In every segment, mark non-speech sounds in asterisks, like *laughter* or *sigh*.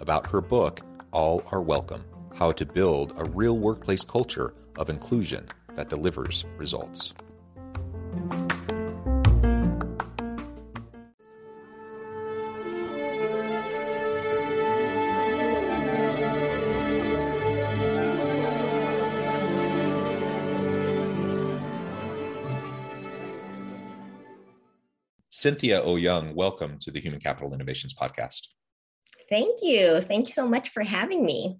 about her book, All Are Welcome How to Build a Real Workplace Culture of Inclusion that Delivers Results. Cynthia Owyoung, welcome to the Human Capital Innovations Podcast. Thank you. Thank you so much for having me.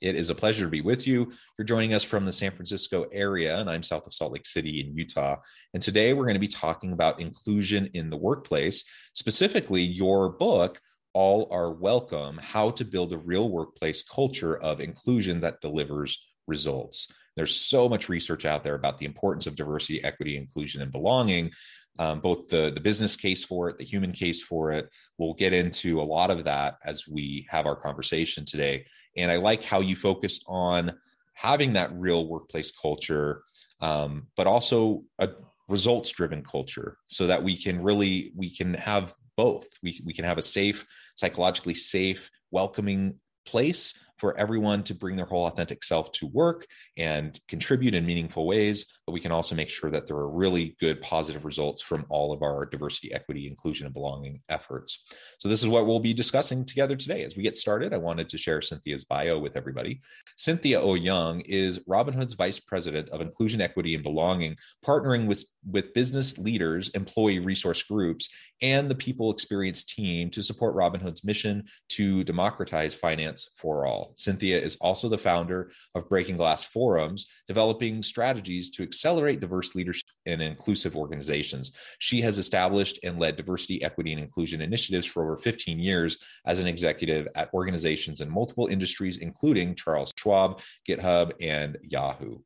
It is a pleasure to be with you. You're joining us from the San Francisco area, and I'm south of Salt Lake City in Utah. And today we're going to be talking about inclusion in the workplace, specifically your book, All Are Welcome How to Build a Real Workplace Culture of Inclusion that Delivers Results. There's so much research out there about the importance of diversity, equity, inclusion, and belonging um, both the, the business case for it, the human case for it. We'll get into a lot of that as we have our conversation today. And I like how you focused on having that real workplace culture, um, but also a results driven culture so that we can really we can have both we, we can have a safe psychologically safe welcoming place for everyone to bring their whole authentic self to work and contribute in meaningful ways. But we can also make sure that there are really good positive results from all of our diversity, equity, inclusion, and belonging efforts. So, this is what we'll be discussing together today. As we get started, I wanted to share Cynthia's bio with everybody. Cynthia Owyoung is Robinhood's Vice President of Inclusion, Equity, and Belonging, partnering with, with business leaders, employee resource groups, and the people experience team to support Robinhood's mission to democratize finance for all. Cynthia is also the founder of Breaking Glass Forums, developing strategies to accelerate diverse leadership in inclusive organizations. She has established and led diversity, equity, and inclusion initiatives for over 15 years as an executive at organizations in multiple industries, including Charles Schwab, GitHub, and Yahoo.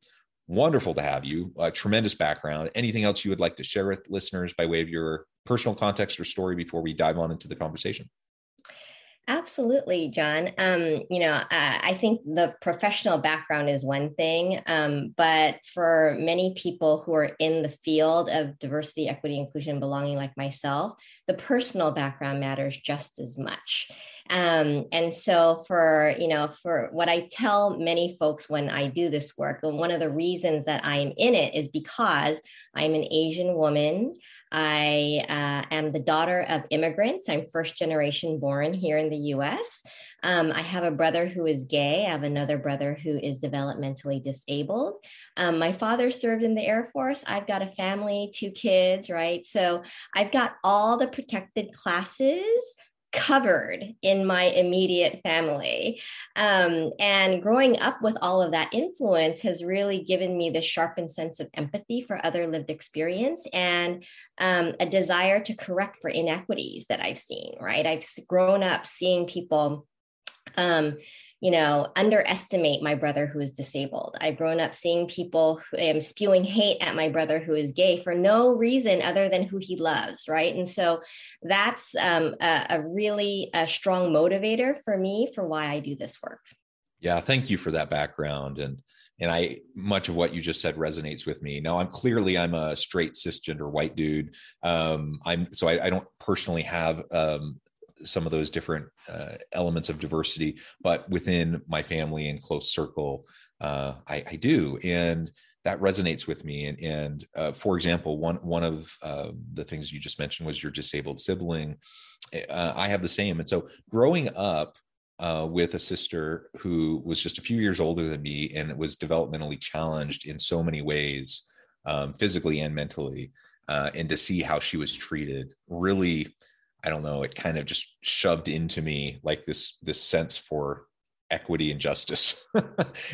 Wonderful to have you. A tremendous background. Anything else you would like to share with listeners by way of your personal context or story before we dive on into the conversation? Absolutely, John. Um, you know, uh, I think the professional background is one thing, um, but for many people who are in the field of diversity, equity, inclusion, belonging, like myself, the personal background matters just as much. Um, and so, for you know, for what I tell many folks when I do this work, one of the reasons that I am in it is because I'm an Asian woman. I uh, am the daughter of immigrants. I'm first generation born here in the US. Um, I have a brother who is gay. I have another brother who is developmentally disabled. Um, my father served in the Air Force. I've got a family, two kids, right? So I've got all the protected classes covered in my immediate family. Um, and growing up with all of that influence has really given me this sharpened sense of empathy for other lived experience and um, a desire to correct for inequities that I've seen, right? I've grown up seeing people um, you know, underestimate my brother who is disabled. I've grown up seeing people who am spewing hate at my brother who is gay for no reason other than who he loves, right? And so that's um, a, a really a strong motivator for me for why I do this work. Yeah, thank you for that background and and I much of what you just said resonates with me. Now I'm clearly I'm a straight cisgender white dude. Um, I'm so I, I don't personally have um, some of those different uh, elements of diversity, but within my family and close circle, uh, I, I, do. And that resonates with me. And, and uh, for example, one one of uh, the things you just mentioned was your disabled sibling. Uh, I have the same. And so growing up uh, with a sister who was just a few years older than me and was developmentally challenged in so many ways, um, physically and mentally, and to see how she was treated really. I don't know. It kind of just shoved into me like this this sense for equity and justice *laughs*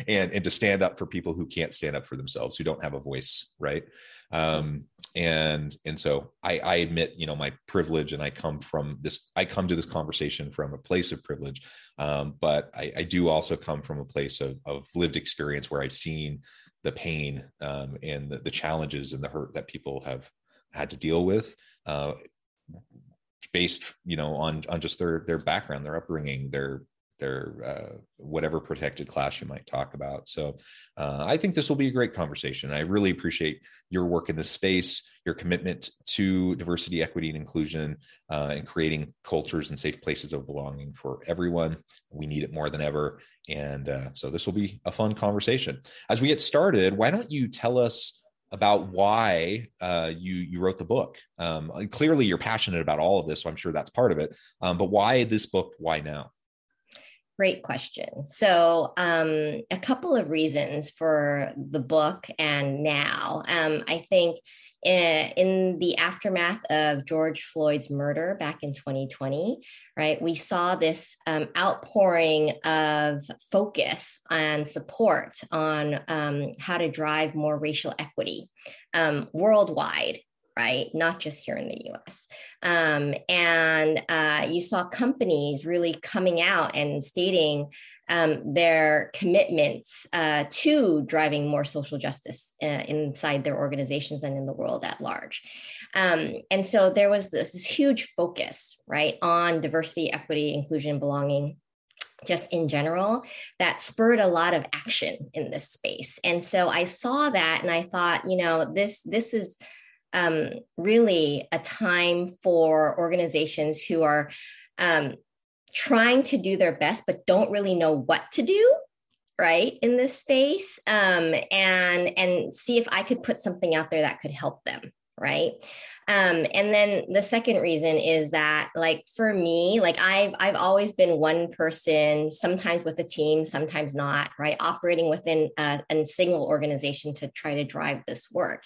and and to stand up for people who can't stand up for themselves who don't have a voice right um and and so i i admit you know my privilege and i come from this i come to this conversation from a place of privilege um but i i do also come from a place of of lived experience where i've seen the pain um and the, the challenges and the hurt that people have had to deal with uh based you know on on just their their background their upbringing their their uh, whatever protected class you might talk about. So uh, I think this will be a great conversation. I really appreciate your work in this space, your commitment to diversity, equity, and inclusion, uh, and creating cultures and safe places of belonging for everyone. We need it more than ever. And uh, so this will be a fun conversation. As we get started, why don't you tell us? About why uh, you you wrote the book. Um, clearly, you're passionate about all of this, so I'm sure that's part of it. Um, but why this book? Why now? Great question. So, um, a couple of reasons for the book and now. Um, I think in, eh, the aftermath of George Floyd's murder back in 2020, right, we saw this um, outpouring of focus and support on um, how to drive more racial equity um, worldwide right? Not just here in the US. Um, and uh, you saw companies really coming out and stating um, their commitments uh, to driving more social justice uh, inside their organizations and in the world at large. Um, and so there was this, this huge focus, right, on diversity, equity, inclusion, belonging just in general that spurred a lot of action in this space and so i saw that and i thought you know this this is um, really a time for organizations who are um, trying to do their best but don't really know what to do right in this space um, and and see if i could put something out there that could help them right? Um, and then the second reason is that like for me like i've i've always been one person sometimes with a team sometimes not right operating within a, a single organization to try to drive this work.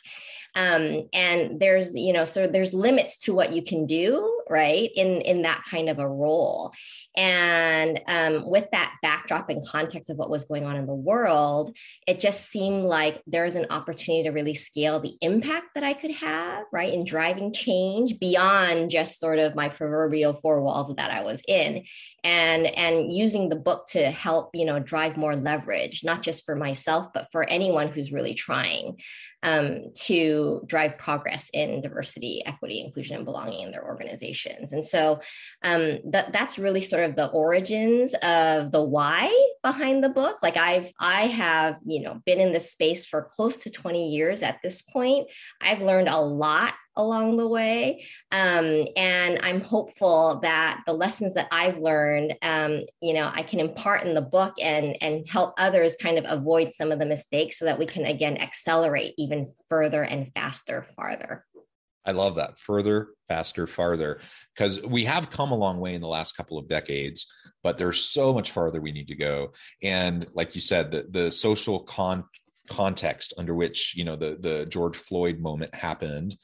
Um, and there's you know so there's limits to what you can do right? In in that kind of a role. And um, with that backdrop and context of what was going on in the world it just seemed like there's an opportunity to really scale the impact that i could have right in driving change beyond just sort of my proverbial four walls that i was in. And and using the book to help you know drive more leverage not just for myself but for anyone who's really trying um, to drive progress in diversity, equity, inclusion, and belonging in their organizations. And so um, that, that's really sort of the origins of the why behind the book. Like I've I have you know been in this space for close to 20 years at this point. I've learned a lot along the way. Um, and I'm hopeful that the lessons that I've learned, um, you know, I can impart in the book and, and help others kind of avoid some of the mistakes so that we can, again, accelerate even further and faster, farther. I love that. Further, faster, farther, because we have come a long way in the last couple of decades, but there's so much farther we need to go. And like you said, the, the social con context under which you know the the George Floyd moment happened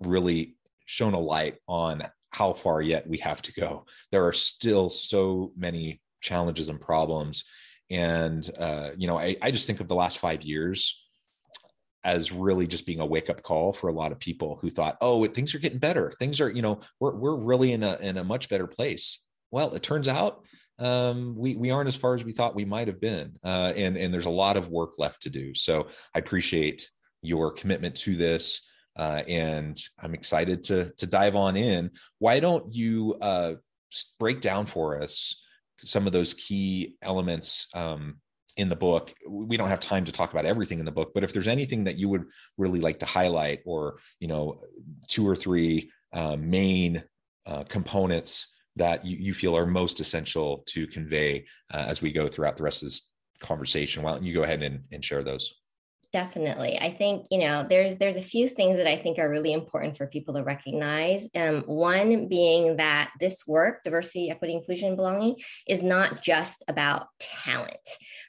really shone a light on how far yet we have to go. There are still so many challenges and problems. And, uh, you know, I, I just think of the last five years as really just being a wake up call for a lot of people who thought, oh, things are getting better. Things are, you know, we're, we're really in a, in a much better place. Well, it turns out um, we, we aren't as far as we thought we might have been. Uh, and, and there's a lot of work left to do. So I appreciate your commitment to this. Uh, and I'm excited to to dive on in. Why don't you uh, break down for us some of those key elements um, in the book? We don't have time to talk about everything in the book, but if there's anything that you would really like to highlight, or you know, two or three uh, main uh, components that you, you, feel are most essential to convey uh, as we go throughout the rest of this conversation, why don't you go ahead and, and share those? Definitely. I think, you know, there's there's a few things that I think are really important for people to recognize. Um, one being that this work, diversity, equity, inclusion, belonging, is not just about talent.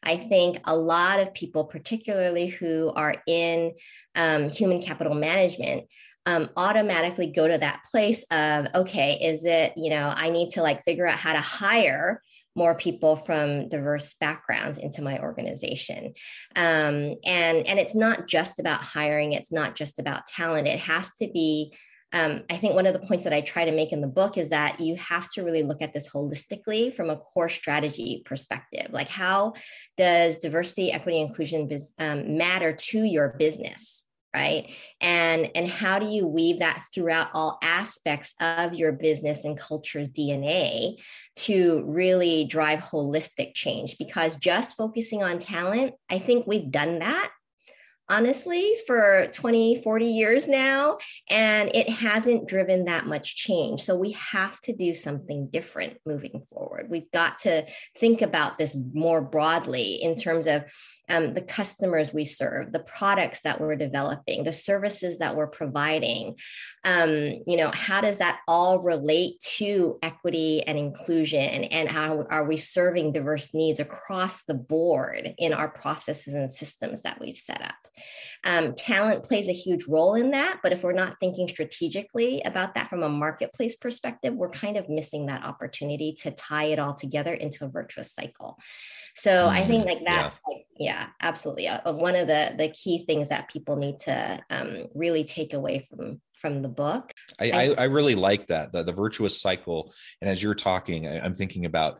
I think a lot of people, particularly who are in um, human capital management, um, automatically go to that place of, okay, is it, you know, I need to like figure out how to hire more people from diverse backgrounds into my organization um, and and it's not just about hiring it's not just about talent it has to be um, I think one of the points that I try to make in the book is that you have to really look at this holistically from a core strategy perspective. Like, how does diversity, equity, inclusion um, matter to your business? Right? And and how do you weave that throughout all aspects of your business and culture's dna to really drive holistic change? Because just focusing on talent i think we've done that honestly for 20 40 years now and it hasn't driven that much change. So we have to do something different moving forward. We've got to think about this more broadly in terms of um, the customers we serve, the products that we're developing, the services that we're providing. Um, you know, how does that all relate to equity and inclusion? And how are we serving diverse needs across the board in our processes and systems that we've set up? Um, talent plays a huge role in that, but if we're not thinking strategically about that from a marketplace perspective, we're kind of missing that opportunity to tie it all together into a virtuous cycle. So mm, I think like that's yeah. like yeah, absolutely uh, uh, one of the the key things that people need to um, really take away from from the book. I, I, I really like that the, the virtuous cycle. And as you're talking, I, am thinking about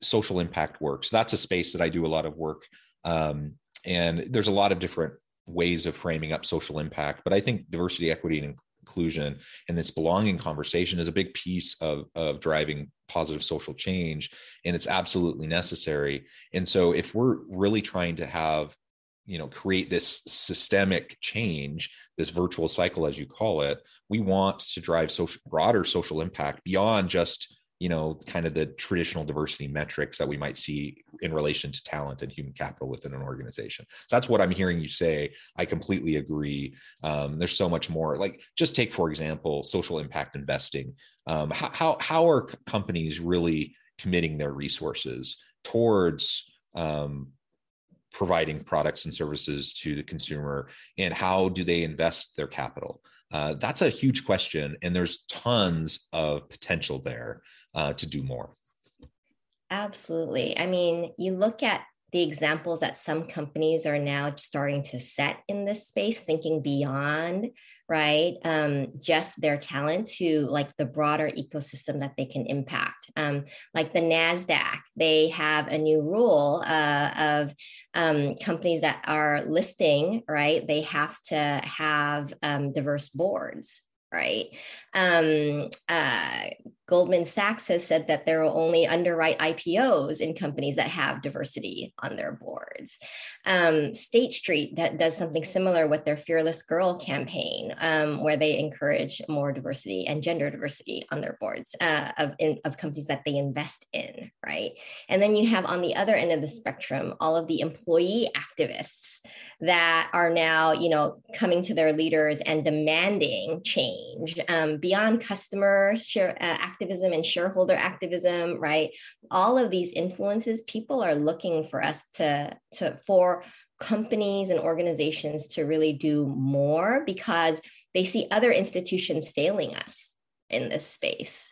social impact work. So that's a space that I do a lot of work. Um, and there's a lot of different ways of framing up social impact, but I think diversity, equity, and inclusion and this belonging conversation is a big piece of, of driving positive social change and it's absolutely necessary. And so if we're really trying to have you know create this systemic change this virtual cycle as you call it we want to drive social broader social impact beyond just you know kind of the traditional diversity metrics that we might see in relation to talent and human capital within an organization. So that's what i'm hearing you say. I completely agree. Um, there's so much more. Like just take for example social impact investing. Um, how, how, how are companies really committing their resources towards um, providing products and services to the consumer and how do they invest their capital uh, that's a huge question and there's tons of potential there uh, to do more. Absolutely. I mean, you look at the examples that some companies are now starting to set in this space, thinking beyond, right? Um, just their talent to like the broader ecosystem that they can impact. Um, like the NASDAQ, they have a new rule uh, of um, companies that are listing, right? They have to have um, diverse boards, right? Um, uh, Goldman Sachs has said that there will only underwrite IPOs in companies that have diversity on their boards. Um, State Street that does something similar with their Fearless Girl campaign, um, where they encourage more diversity and gender diversity on their boards uh, of, in, of companies that they invest in, right? And then you have on the other end of the spectrum all of the employee activists that are now, you know, coming to their leaders and demanding change um, beyond customer share, uh, activism and shareholder activism, right? All of these influences, people are looking for us to, to for companies and organizations to really do more because they see other institutions failing us in this space.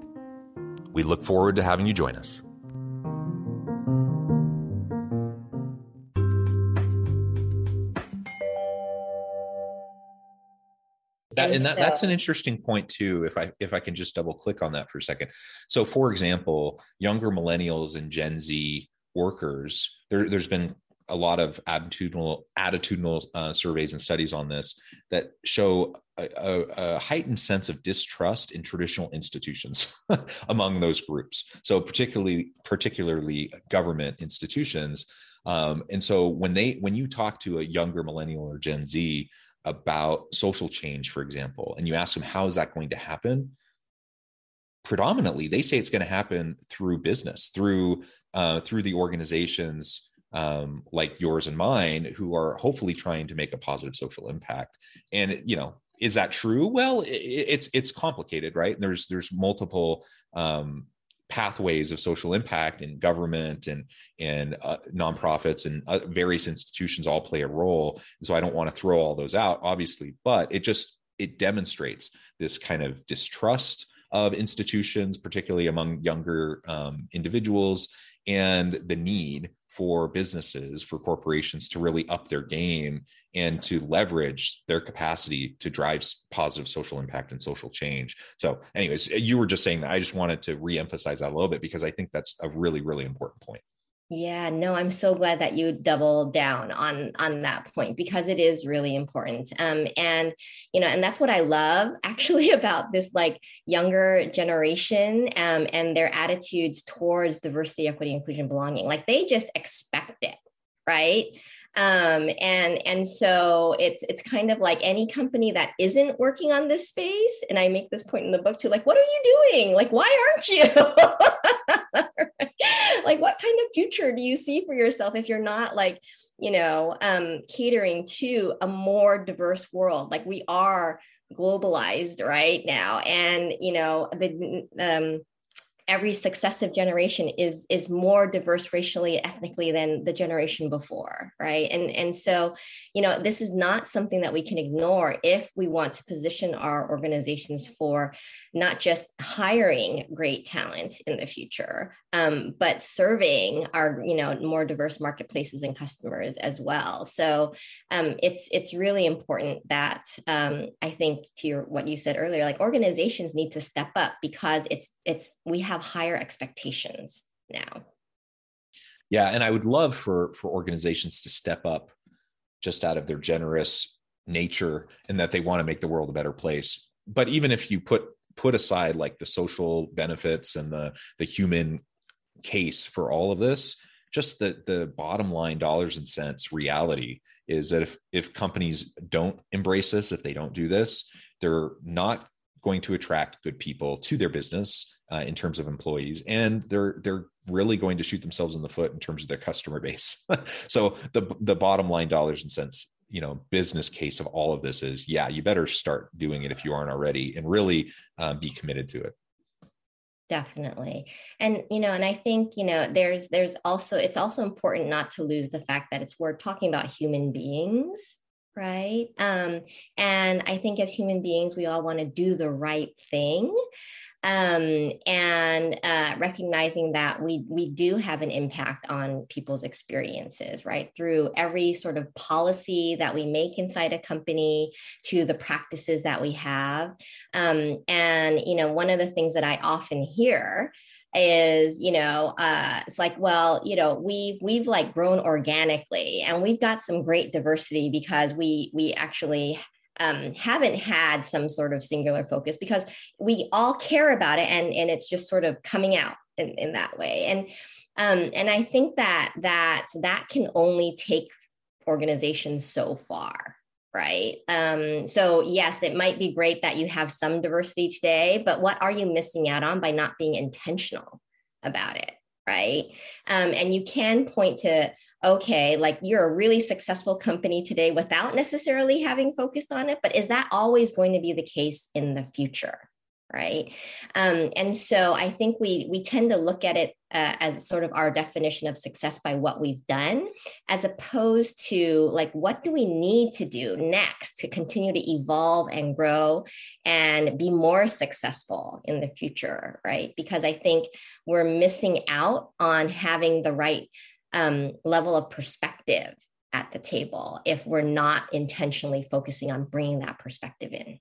We look forward to having you join us. That, and that, so, that's an uh, interesting point too if i if i can just double click on that for a second so for example younger millennials and gen z workers there, there's been a lot of attitudinal attitudinal uh, surveys and studies on this that show a, a, a heightened sense of distrust in traditional institutions *laughs* among those groups so particularly particularly government institutions um, and so when they when you talk to a younger millennial or gen z about social change, for example, and you ask them, how is that going to happen? Predominantly, they say it's going to happen through business, through uh, through the organizations um, like yours and mine, who are hopefully trying to make a positive social impact. And you know, is that true? Well, it, it's it's complicated, right? There's there's multiple um, pathways of social impact in government and and uh, nonprofits and uh, various institutions all play a role and so i don't want to throw all those out obviously but it just it demonstrates this kind of distrust of institutions particularly among younger um, individuals and the need for businesses for corporations to really up their game and to leverage their capacity to drive positive social impact and social change. So, anyways, you were just saying that I just wanted to reemphasize that a little bit because I think that's a really, really important point. Yeah, no, I'm so glad that you doubled down on on that point because it is really important. Um, and you know, and that's what I love *laughs* actually about this like younger generation um, and their attitudes towards diversity, equity, inclusion, belonging. Like they just expect it, right? Um, and and so it's it's kind of like any company that isn't working on this space and i make this point in the book too like what are you doing? Like why aren't you? *laughs* Like what kind of future do you see for yourself if you're not like you know um, catering to a more diverse world? Like we are globalized right now and you know the um, every successive generation is is more diverse racially and ethnically than the generation before right? And and so you know this is not something that we can ignore if we want to position our organizations for not just hiring great talent in the future um, but serving our you know more diverse marketplaces and customers as well. So um, it's it's really important that um, i think to your what you said earlier like organizations need to step up because it's it's we have higher expectations now. Yeah, and I would love for for organizations to step up just out of their generous nature and that they want to make the world a better place. But even if you put put aside like the social benefits and the the human case for all of this, just the the bottom line dollars and cents reality is that if if companies don't embrace this, if they don't do this, they're not going to attract good people to their business uh, in terms of employees, and they're they're really going to shoot themselves in the foot in terms of their customer base. *laughs* so the the bottom line dollars and cents you know business case of all of this is yeah you better start doing it if you aren't already and really um, be committed to it. Definitely. And you know and i think you know there's there's also it's also important not to lose the fact that it's we're talking about human beings right? Um and i think as human beings we all want to do the right thing. Um, and uh, recognizing that we we do have an impact on people's experiences, right? Through every sort of policy that we make inside a company, to the practices that we have, um, and you know, one of the things that I often hear is you know uh, it's like well you know we we've like grown organically and we've got some great diversity because we we actually um, haven't had some sort of singular focus because we all care about it and and it's just sort of coming out in, in that way. And um, and i think that that that can only take organizations so far right? Um, so yes it might be great that you have some diversity today but what are you missing out on by not being intentional about it right? Um, and you can point to okay like you're a really successful company today without necessarily having focused on it but is that always going to be the case in the future right? Um, and so i think we we tend to look at it uh, as sort of our definition of success by what we've done as opposed to like what do we need to do next to continue to evolve and grow and be more successful in the future right? Because i think we're missing out on having the right um, level of perspective at the table if we're not intentionally focusing on bringing that perspective in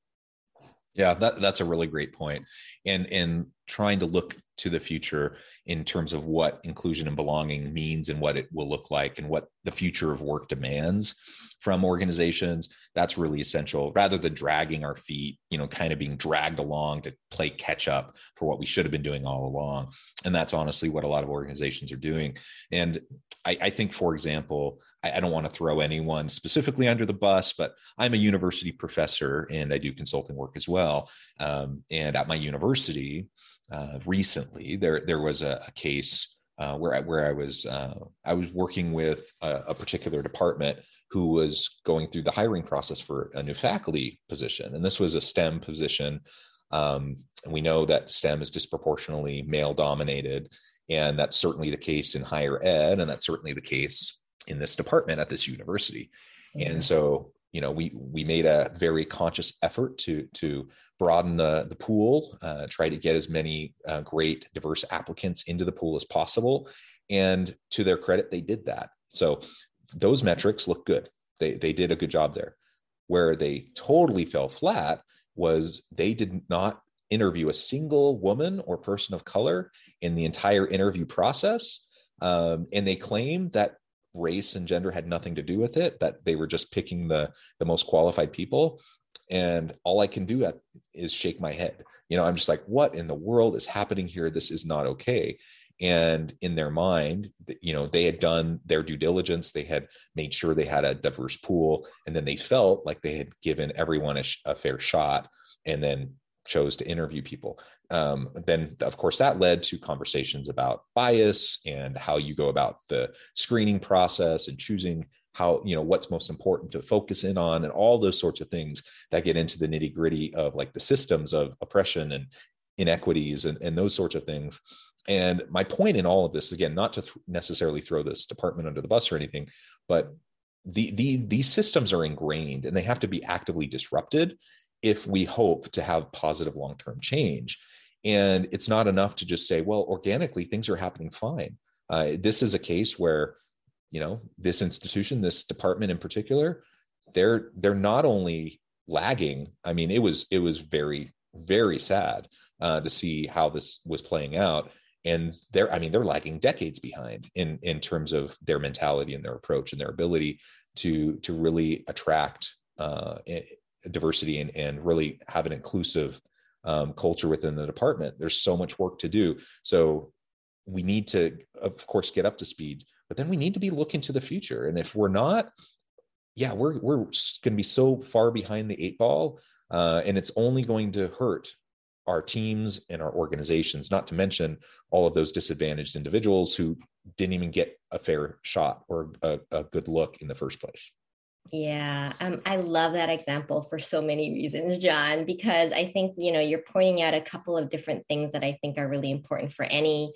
yeah, that, that's a really great point. And in trying to look to the future in terms of what inclusion and belonging means and what it will look like and what the future of work demands from organizations, that's really essential rather than dragging our feet, you know, kind of being dragged along to play catch up for what we should have been doing all along. And that's honestly what a lot of organizations are doing. And I, I think, for example, I, I don't want to throw anyone specifically under the bus, but I'm a university professor and I do consulting work as well. Um, and at my university, uh, recently there there was a, a case uh, where I, where I was uh, I was working with a, a, particular department who was going through the hiring process for a new faculty position, and this was a STEM position. Um, and we know that STEM is disproportionately male dominated, and that's certainly the case in higher ed, and that's certainly the case in this department at this university. Mm-hmm. And so, you know, we we made a very conscious effort to to broaden the the pool, uh, try to get as many uh, great diverse applicants into the pool as possible. And to their credit, they did that. So those metrics look good. They they did a good job there. Where they totally fell flat was they did not interview a single woman or person of color in the entire interview process. Um, and they claim that race and gender had nothing to do with it that they were just picking the the most qualified people. And all i can do at, is shake my head. You know i'm just like what in the world is happening here? This is not okay. And in their mind you know they had done their due diligence. They had made sure they had a diverse pool. And then they felt like they had given everyone a, a fair shot. And then chose to interview people. Um, then, of course, that led to conversations about bias and how you go about the screening process and choosing how you know what's most important to focus in on and all those sorts of things that get into the nitty gritty of like the systems of oppression and inequities and, and those sorts of things and my point in all of this again not to th- necessarily throw this department under the bus or anything but the, the these systems are ingrained and they have to be actively disrupted if we hope to have positive long term change. And it's not enough to just say, well, organically, things are happening fine. Uh, this is a case where, you know, this institution, this department in particular, they're they're not only lagging. I mean, it was it was very very sad uh, to see how this was playing out. And they're, I mean, they're lagging decades behind in in terms of their mentality and their approach and their ability to to really attract uh, diversity and, and really have an inclusive um, culture within the department. There's so much work to do. So we need to, of course, get up to speed, but then we need to be looking to the future. And if we're not, yeah, we're we're going to be so far behind the eight ball, uh, and it's only going to hurt our teams and our organizations. Not to mention all of those disadvantaged individuals who didn't even get a fair shot or a, a good look in the first place. Yeah, um, I love that example for so many reasons, John, because I think you know you're pointing out a couple of different things that I think are really important for any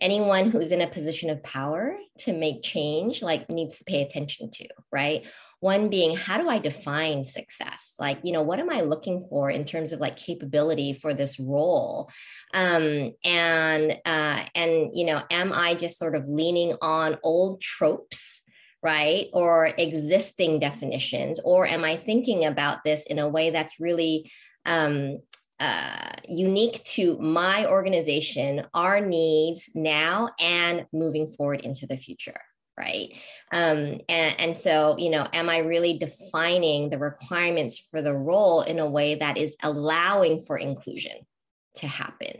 anyone who's in a position of power to make change like needs to pay attention to right? One being how do i define success? Like you know what am i looking for in terms of like capability for this role? Um and uh and you know am i just sort of leaning on old tropes right? Or existing definitions? Or am I thinking about this in a way that's really um, uh, unique to my organization, our needs now and moving forward into the future right um, and, and so you know am i really defining the requirements for the role in a way that is allowing for inclusion to happen.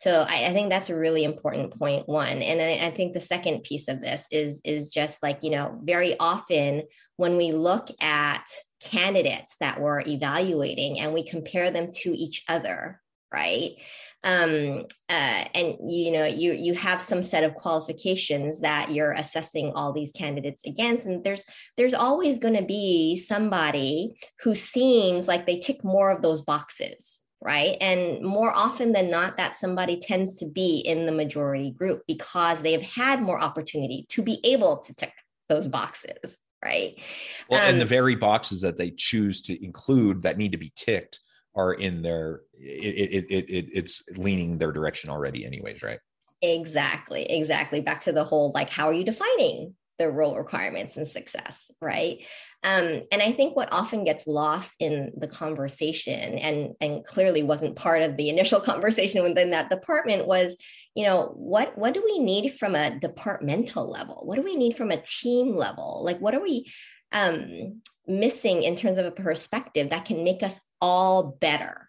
So I, I think that's a really important point one. And I, I think the second piece of this is is just like you know very often when we look at candidates that we're evaluating and we compare them to each other right? Um, uh, and you know you you have some set of qualifications that you're assessing all these candidates against. And there's there's always going to be somebody who seems like they tick more of those boxes right? And more often than not that somebody tends to be in the majority group because they have had more opportunity to be able to tick those boxes right? Well um, and the um, very boxes that they choose to include that need to be ticked are in their it, it, it, it's leaning their direction already anyways right? Exactly exactly. Back to the whole like how are you defining the role requirements and success right um, and i think what often gets lost in the conversation and and clearly wasn't part of the initial *laughs* conversation within that department was you know what what do we need from a departmental level? What do we need from a team level? Like what are we um, missing in terms of a perspective that can make us all better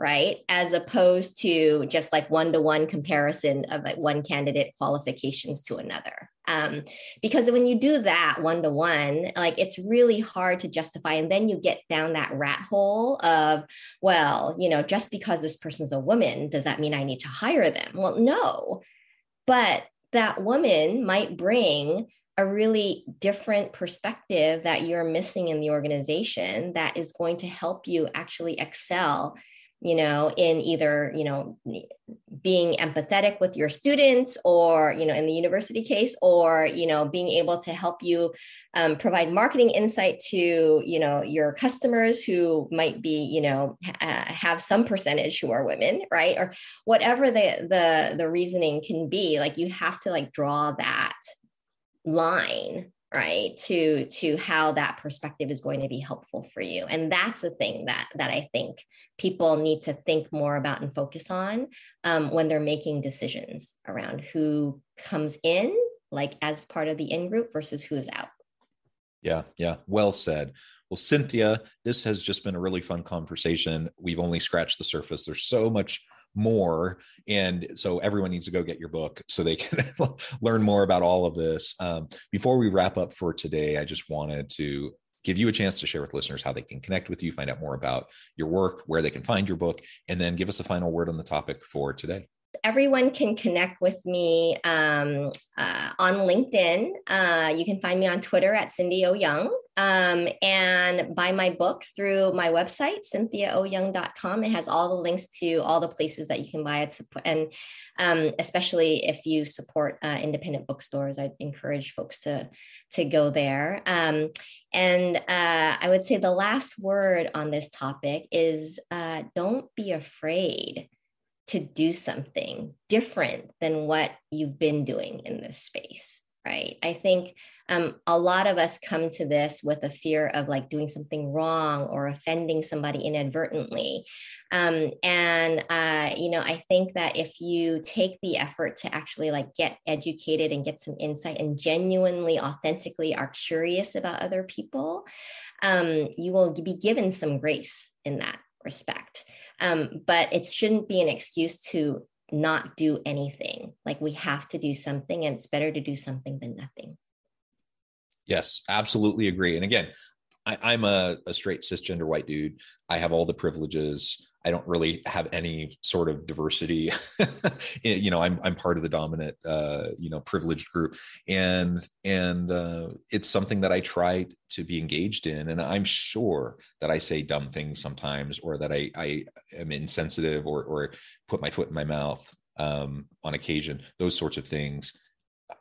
right? As opposed to just like one-to-one comparison of like one candidate qualifications to another. Um, because when you do that one-to-one like it's really hard to justify and then you get down that rat hole of well you know just because this person's a woman does that mean i need to hire them? Well no. But that woman might bring a really different perspective that you're missing in the organization that is going to help you actually excel you know in either you know being empathetic with your students or you know in the university case or you know being able to help you um, provide marketing insight to you know your customers who might be you know ha- have some percentage who are women right? Or whatever the the the reasoning can be like you have to like draw that line right to to how that perspective is going to be helpful for you. And that's the thing that that i think people need to think more about and focus on um, when they're making decisions around who comes in like as part of the in group versus who is out. Yeah yeah well said. Well cynthia this has just been a really fun conversation. We've only scratched the surface. There's so much more. And so everyone needs to go get your book so they can *laughs* learn more about all of this. Um, before we wrap up for today, I just wanted to give you a chance to share with listeners how they can connect with you, find out more about your work, where they can find your book, and then give us a final word on the topic for today everyone can connect with me um, uh, on LinkedIn. Uh, you can find me on Twitter at Cindy Owyoung um, and buy my book through my website, cynthiaowyoung.com. It has all the links to all the places that you can buy it. And um, especially if you support uh, independent bookstores, I'd encourage folks to, to go there. Um, and uh, I would say the last word on this topic is uh, don't be afraid to do something different than what you've been doing in this space right? I think um, a lot of us come to this with a fear of like doing something wrong or offending somebody inadvertently. Um, and uh, you know i think that if you take the effort to actually like get educated and get some insight and genuinely authentically are curious about other people um, you will be given some grace in that respect um, but it shouldn't be an excuse to not do anything. Like we have to do something, and it's better to do something than nothing. Yes, absolutely agree. And again, I, am a, a straight cisgender white dude. I have all the privileges. I don't really have any sort of diversity. *laughs* you know, I'm I'm part of the dominant, uh, you know, privileged group, and and uh, it's something that I try to be engaged in. And I'm sure that I say dumb things sometimes, or that I I am insensitive, or or put my foot in my mouth um, on occasion. Those sorts of things.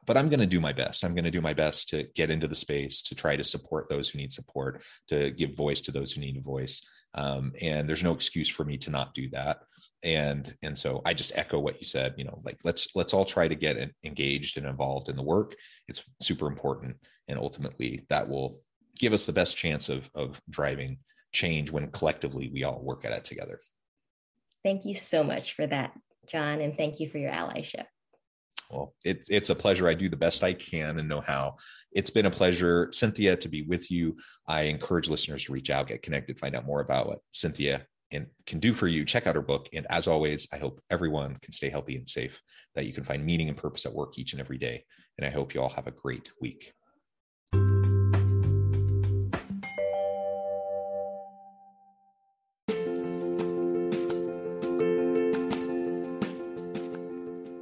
But I'm going to do my best. I'm going to do my best to get into the space to try to support those who need support, to give voice to those who need a voice um, and there's no excuse for me to not do that. And and so i just echo what you said you know like let's let's all try to get engaged and involved in the work. It's super important. And ultimately that will give us the best chance of of driving change when collectively we all work at it together. Thank you so much for that, John, and thank you for your allyship. Well, it's it's a pleasure. I do the best I can and know how. It's been a pleasure, Cynthia, to be with you. I encourage listeners to reach out, get connected, find out more about what Cynthia and can do for you. Check out her book. And as always, I hope everyone can stay healthy and safe, that you can find meaning and purpose at work each and every day. And I hope you all have a great week.